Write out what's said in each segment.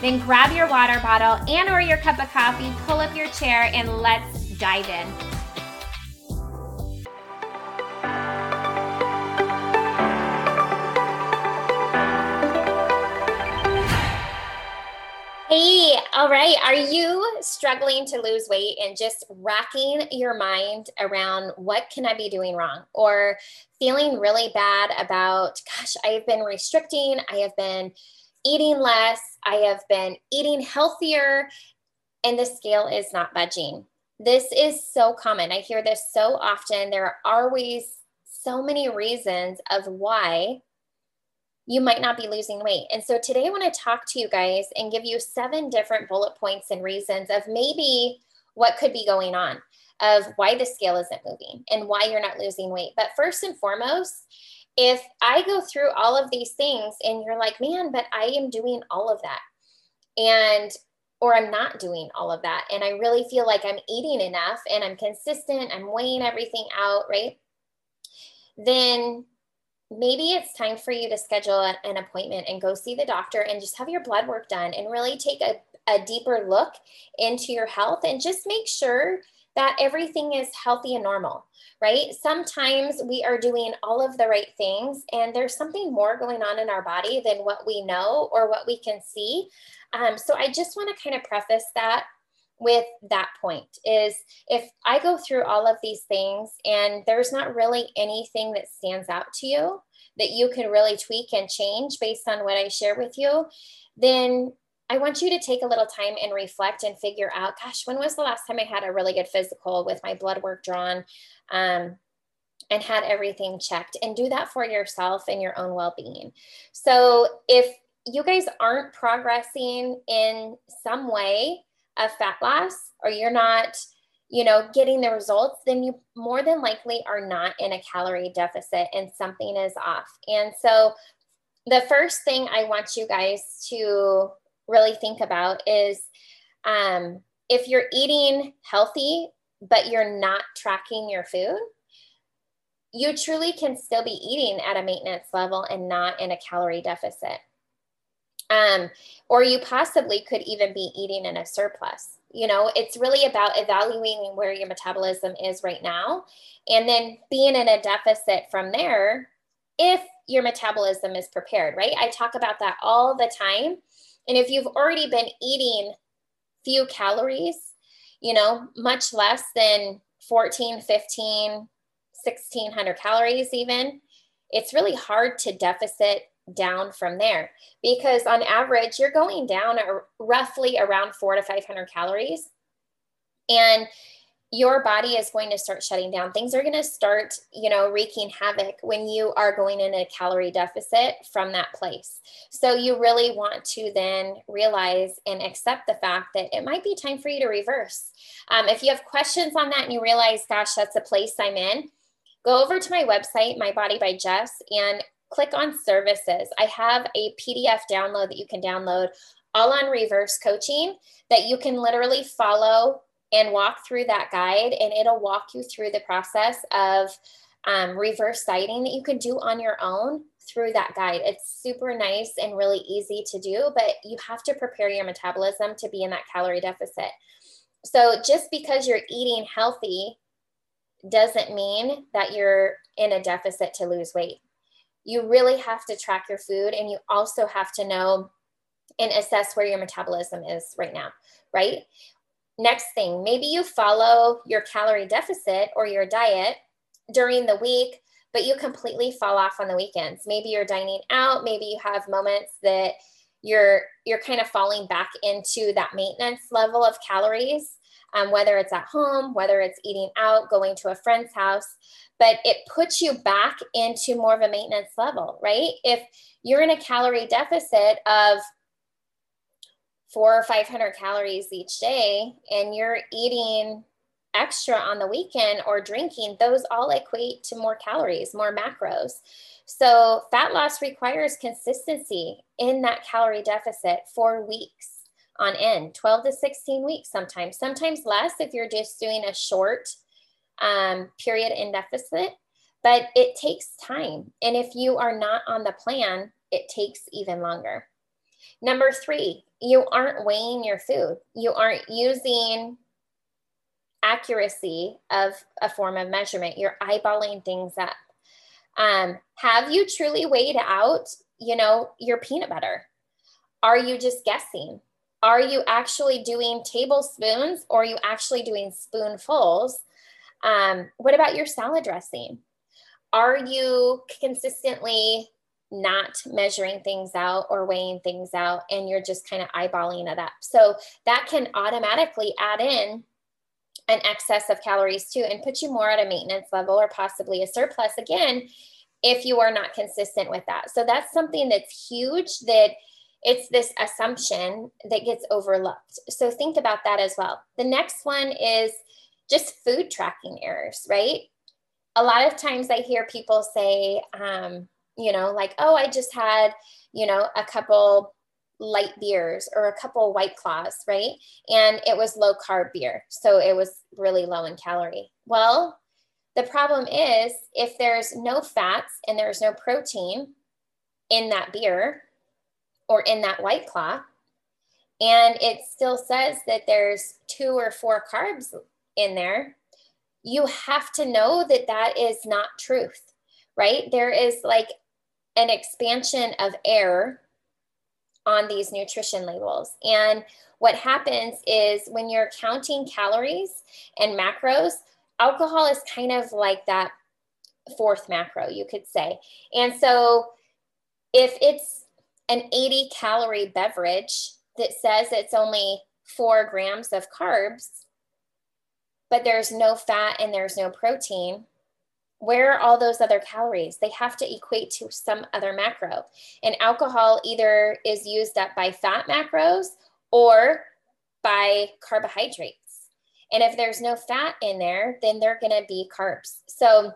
then grab your water bottle and or your cup of coffee, pull up your chair and let's dive in. Hey, all right. Are you struggling to lose weight and just racking your mind around what can I be doing wrong or feeling really bad about, gosh, I've been restricting, I have been eating less, I have been eating healthier, and the scale is not budging. This is so common. I hear this so often. There are always so many reasons of why you might not be losing weight. And so today I want to talk to you guys and give you seven different bullet points and reasons of maybe what could be going on, of why the scale isn't moving and why you're not losing weight. But first and foremost, if I go through all of these things and you're like, man, but I am doing all of that. And or I'm not doing all of that. And I really feel like I'm eating enough and I'm consistent, I'm weighing everything out, right? Then maybe it's time for you to schedule an appointment and go see the doctor and just have your blood work done and really take a, a deeper look into your health and just make sure that everything is healthy and normal, right? Sometimes we are doing all of the right things and there's something more going on in our body than what we know or what we can see. Um, so I just want to kind of preface that with that point is if I go through all of these things and there's not really anything that stands out to you that you can really tweak and change based on what I share with you, then I want you to take a little time and reflect and figure out, gosh, when was the last time I had a really good physical with my blood work drawn um, and had everything checked? And do that for yourself and your own well being. So if you guys aren't progressing in some way of fat loss or you're not you know getting the results then you more than likely are not in a calorie deficit and something is off and so the first thing i want you guys to really think about is um, if you're eating healthy, but you're not tracking your food, you truly can still be eating at a maintenance level and not in a calorie deficit. Um, or you possibly could even be eating in a surplus. You know, it's really about evaluating where your metabolism is right now and then being in a deficit from there if your metabolism is prepared, right? I talk about that all the time and if you've already been eating few calories, you know, much less than 14, 15, 1600 calories, even, it's really hard to deficit down from there because on average, you're going down roughly around four to 500 calories. And your body is going to start shutting down. Things are going to start, you know, wreaking havoc when you are going in a calorie deficit from that place. So you really want to then realize and accept the fact that it might be time for you to reverse. Um, if you have questions on that and you realize, gosh, that's a place I'm in, go over to my website, My Body by Jess, and click on services. I have a PDF download that you can download all on reverse coaching that you can literally follow and walk through that guide and it'll walk you through the process of um, reverse dieting that you can do on your own through that guide. It's super nice and really easy to do, but you have to prepare your metabolism to be in that calorie deficit. So just because you're eating healthy doesn't mean that you're in a deficit to lose weight. You really have to track your food and you also have to know and assess where your metabolism is right now, right? Next thing, maybe you follow your calorie deficit or your diet during the week, but you completely fall off on the weekends. Maybe you're dining out, maybe you have moments that you're you're kind of falling back into that maintenance level of calories um, whether it's at home, whether it's eating out, going to a friend's house, but it puts you back into more of a maintenance level, right? If you're in a calorie deficit of four or 500 calories each day and you're eating extra on the weekend or drinking, those all equate to more calories, more macros. So, fat loss requires consistency in that calorie deficit for weeks on end 12 to 16 weeks sometimes sometimes less if you're just doing a short um, period in deficit but it takes time and if you are not on the plan it takes even longer number three you aren't weighing your food. You aren't using accuracy of a form of measurement. You're eyeballing things up. Um, have you truly weighed out you know your peanut butter? Are you just guessing? Are you actually doing tablespoons or are you actually doing spoonfuls? Um, what about your salad dressing? Are you consistently not measuring things out or weighing things out and you're just kind of eyeballing it up? So that can automatically add in an excess of calories too and put you more at a maintenance level or possibly a surplus again if you are not consistent with that. So that's something that's huge that it's this assumption that gets overlooked. So think about that as well. The next one is just food tracking errors, right? A lot of times I hear people say, um, you know, like, oh, I just had, you know, a couple light beers or a couple white claws, right? And it was low carb beer. So it was really low in calorie. Well, the problem is if there's no fats and there's no protein in that beer, or in that white claw. And it still says that there's two or four carbs in there. You have to know that that is not truth, right? There is like an expansion of air on these nutrition labels. And what happens is when you're counting calories and macros, alcohol is kind of like that fourth macro, you could say. And so if it's an 80 calorie beverage that says it's only four grams of carbs, but there's no fat and there's no protein, where are all those other calories? They have to equate to some other macro. And alcohol either is used up by fat macros or by carbohydrates. And if there's no fat in there, then they're going to be carbs. So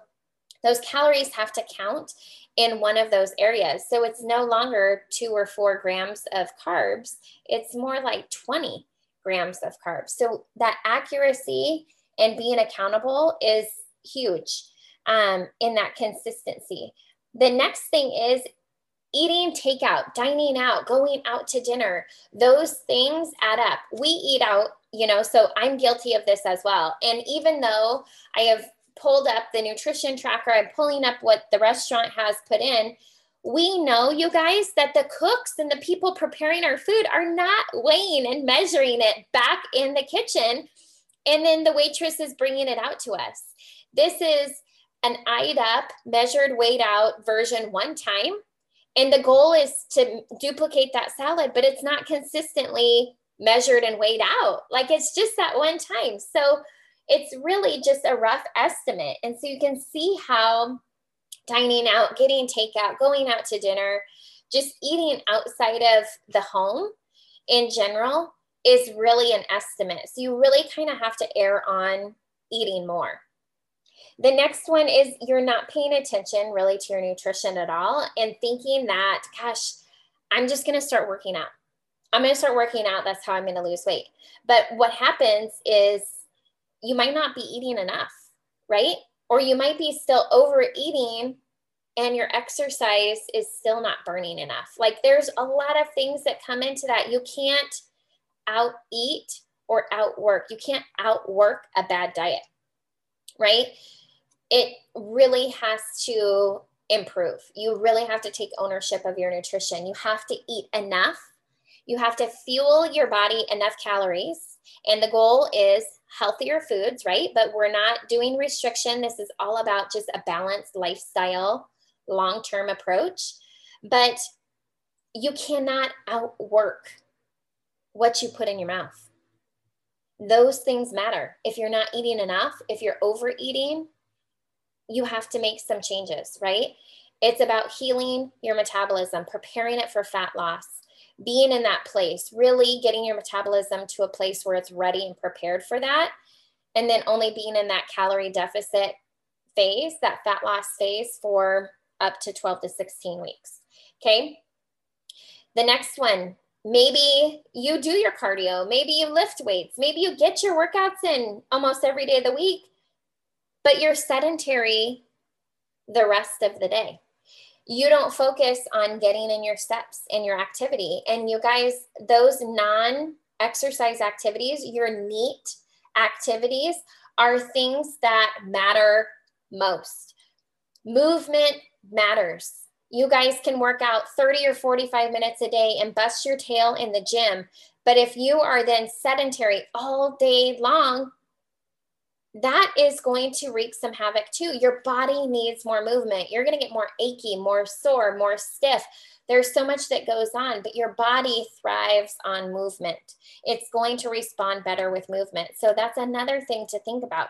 those calories have to count in one of those areas. So it's no longer two or four grams of carbs, it's more like 20 grams of carbs. So that accuracy and being accountable is huge um, in that consistency. The next thing is eating takeout, dining out, going out to dinner. Those things add up. We eat out, you know, so I'm guilty of this as well. And even though I have pulled up the nutrition tracker, I'm pulling up what the restaurant has put in. We know, you guys, that the cooks and the people preparing our food are not weighing and measuring it back in the kitchen. And then the waitress is bringing it out to us. This is an eyed up, measured, weighed out version one time. And the goal is to duplicate that salad, but it's not consistently measured and weighed out. Like it's just that one time. So it's really just a rough estimate. And so you can see how dining out, getting takeout, going out to dinner, just eating outside of the home in general is really an estimate. So you really kind of have to err on eating more. The next one is you're not paying attention really to your nutrition at all and thinking that, gosh, I'm just going to start working out. I'm going to start working out. That's how I'm going to lose weight. But what happens is you might not be eating enough, right? Or you might be still overeating and your exercise is still not burning enough. Like there's a lot of things that come into that. You can't out eat or outwork. You can't outwork a bad diet, right? It really has to improve. You really have to take ownership of your nutrition. You have to eat enough. You have to fuel your body enough calories. And the goal is healthier foods, right? But we're not doing restriction. This is all about just a balanced lifestyle, long term approach. But you cannot outwork what you put in your mouth. Those things matter. If you're not eating enough, if you're overeating, you have to make some changes, right? It's about healing your metabolism, preparing it for fat loss, being in that place, really getting your metabolism to a place where it's ready and prepared for that. And then only being in that calorie deficit phase, that fat loss phase for up to 12 to 16 weeks. Okay. The next one, maybe you do your cardio, maybe you lift weights, maybe you get your workouts in almost every day of the week, but you're sedentary the rest of the day you don't focus on getting in your steps in your activity. And you guys, those non exercise activities, your NEAT activities, are things that matter most. Movement matters. You guys can work out 30 or 45 minutes a day and bust your tail in the gym. But if you are then sedentary all day long, that is going to wreak some havoc too. Your body needs more movement. You're going to get more achy, more sore, more stiff. There's so much that goes on, but your body thrives on movement. It's going to respond better with movement. So that's another thing to think about.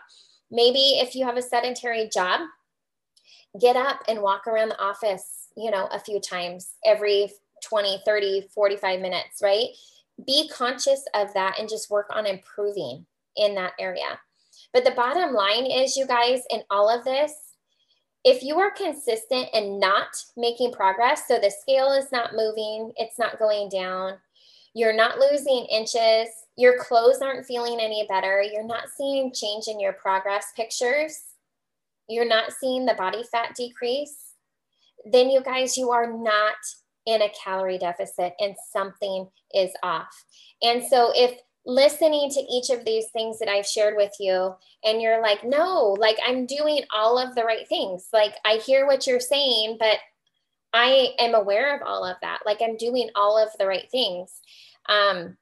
Maybe if you have a sedentary job, get up and walk around the office, you know, a few times every 20, 30, 45 minutes, right? Be conscious of that and just work on improving in that area. But the bottom line is, you guys, in all of this, if you are consistent and not making progress, so the scale is not moving, it's not going down, you're not losing inches, your clothes aren't feeling any better, you're not seeing change in your progress pictures, you're not seeing the body fat decrease, then you guys, you are not in a calorie deficit and something is off. And so if listening to each of these things that I've shared with you, and you're like, no, like I'm doing all of the right things. Like I hear what you're saying, but I am aware of all of that. Like I'm doing all of the right things. Um,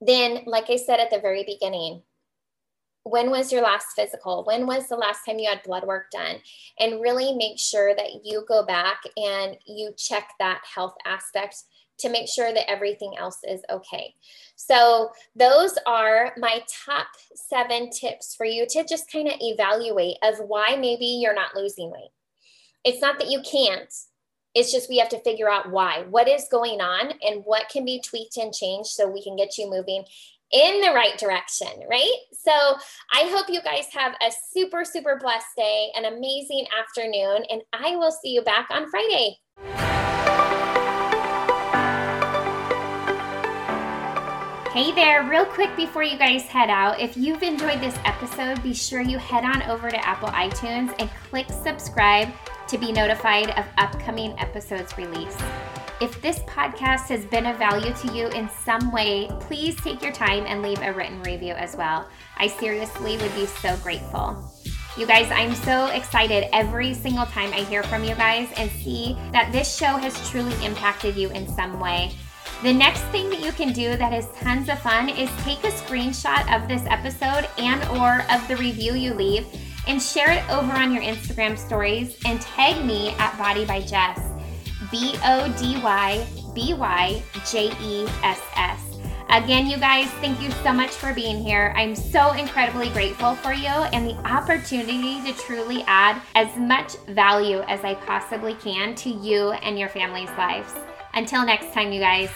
then, like I said at the very beginning, when was your last physical? When was the last time you had blood work done? And really make sure that you go back and you check that health aspect to make sure that everything else is okay. So, those are my top seven tips for you to just kind of evaluate of why maybe you're not losing weight. It's not that you can't, it's just we have to figure out why. What is going on and what can be tweaked and changed so we can get you moving in the right direction, right? So I hope you guys have a super, super blessed day, an amazing afternoon, and I will see you back on Friday. Hey there, real quick before you guys head out, if you've enjoyed this episode, be sure you head on over to Apple iTunes and click subscribe to be notified of upcoming episodes released. If this podcast has been of value to you in some way, please take your time and leave a written review as well. I seriously would be so grateful. You guys, I'm so excited every single time I hear from you guys and see that this show has truly impacted you in some way. The next thing that you can do that is tons of fun is take a screenshot of this episode and or of the review you leave and share it over on your Instagram stories and tag me at Body by Jess. B O D Y B Y J E S S. Again, you guys, thank you so much for being here. I'm so incredibly grateful for you and the opportunity to truly add as much value as I possibly can to you and your family's lives. Until next time, you guys.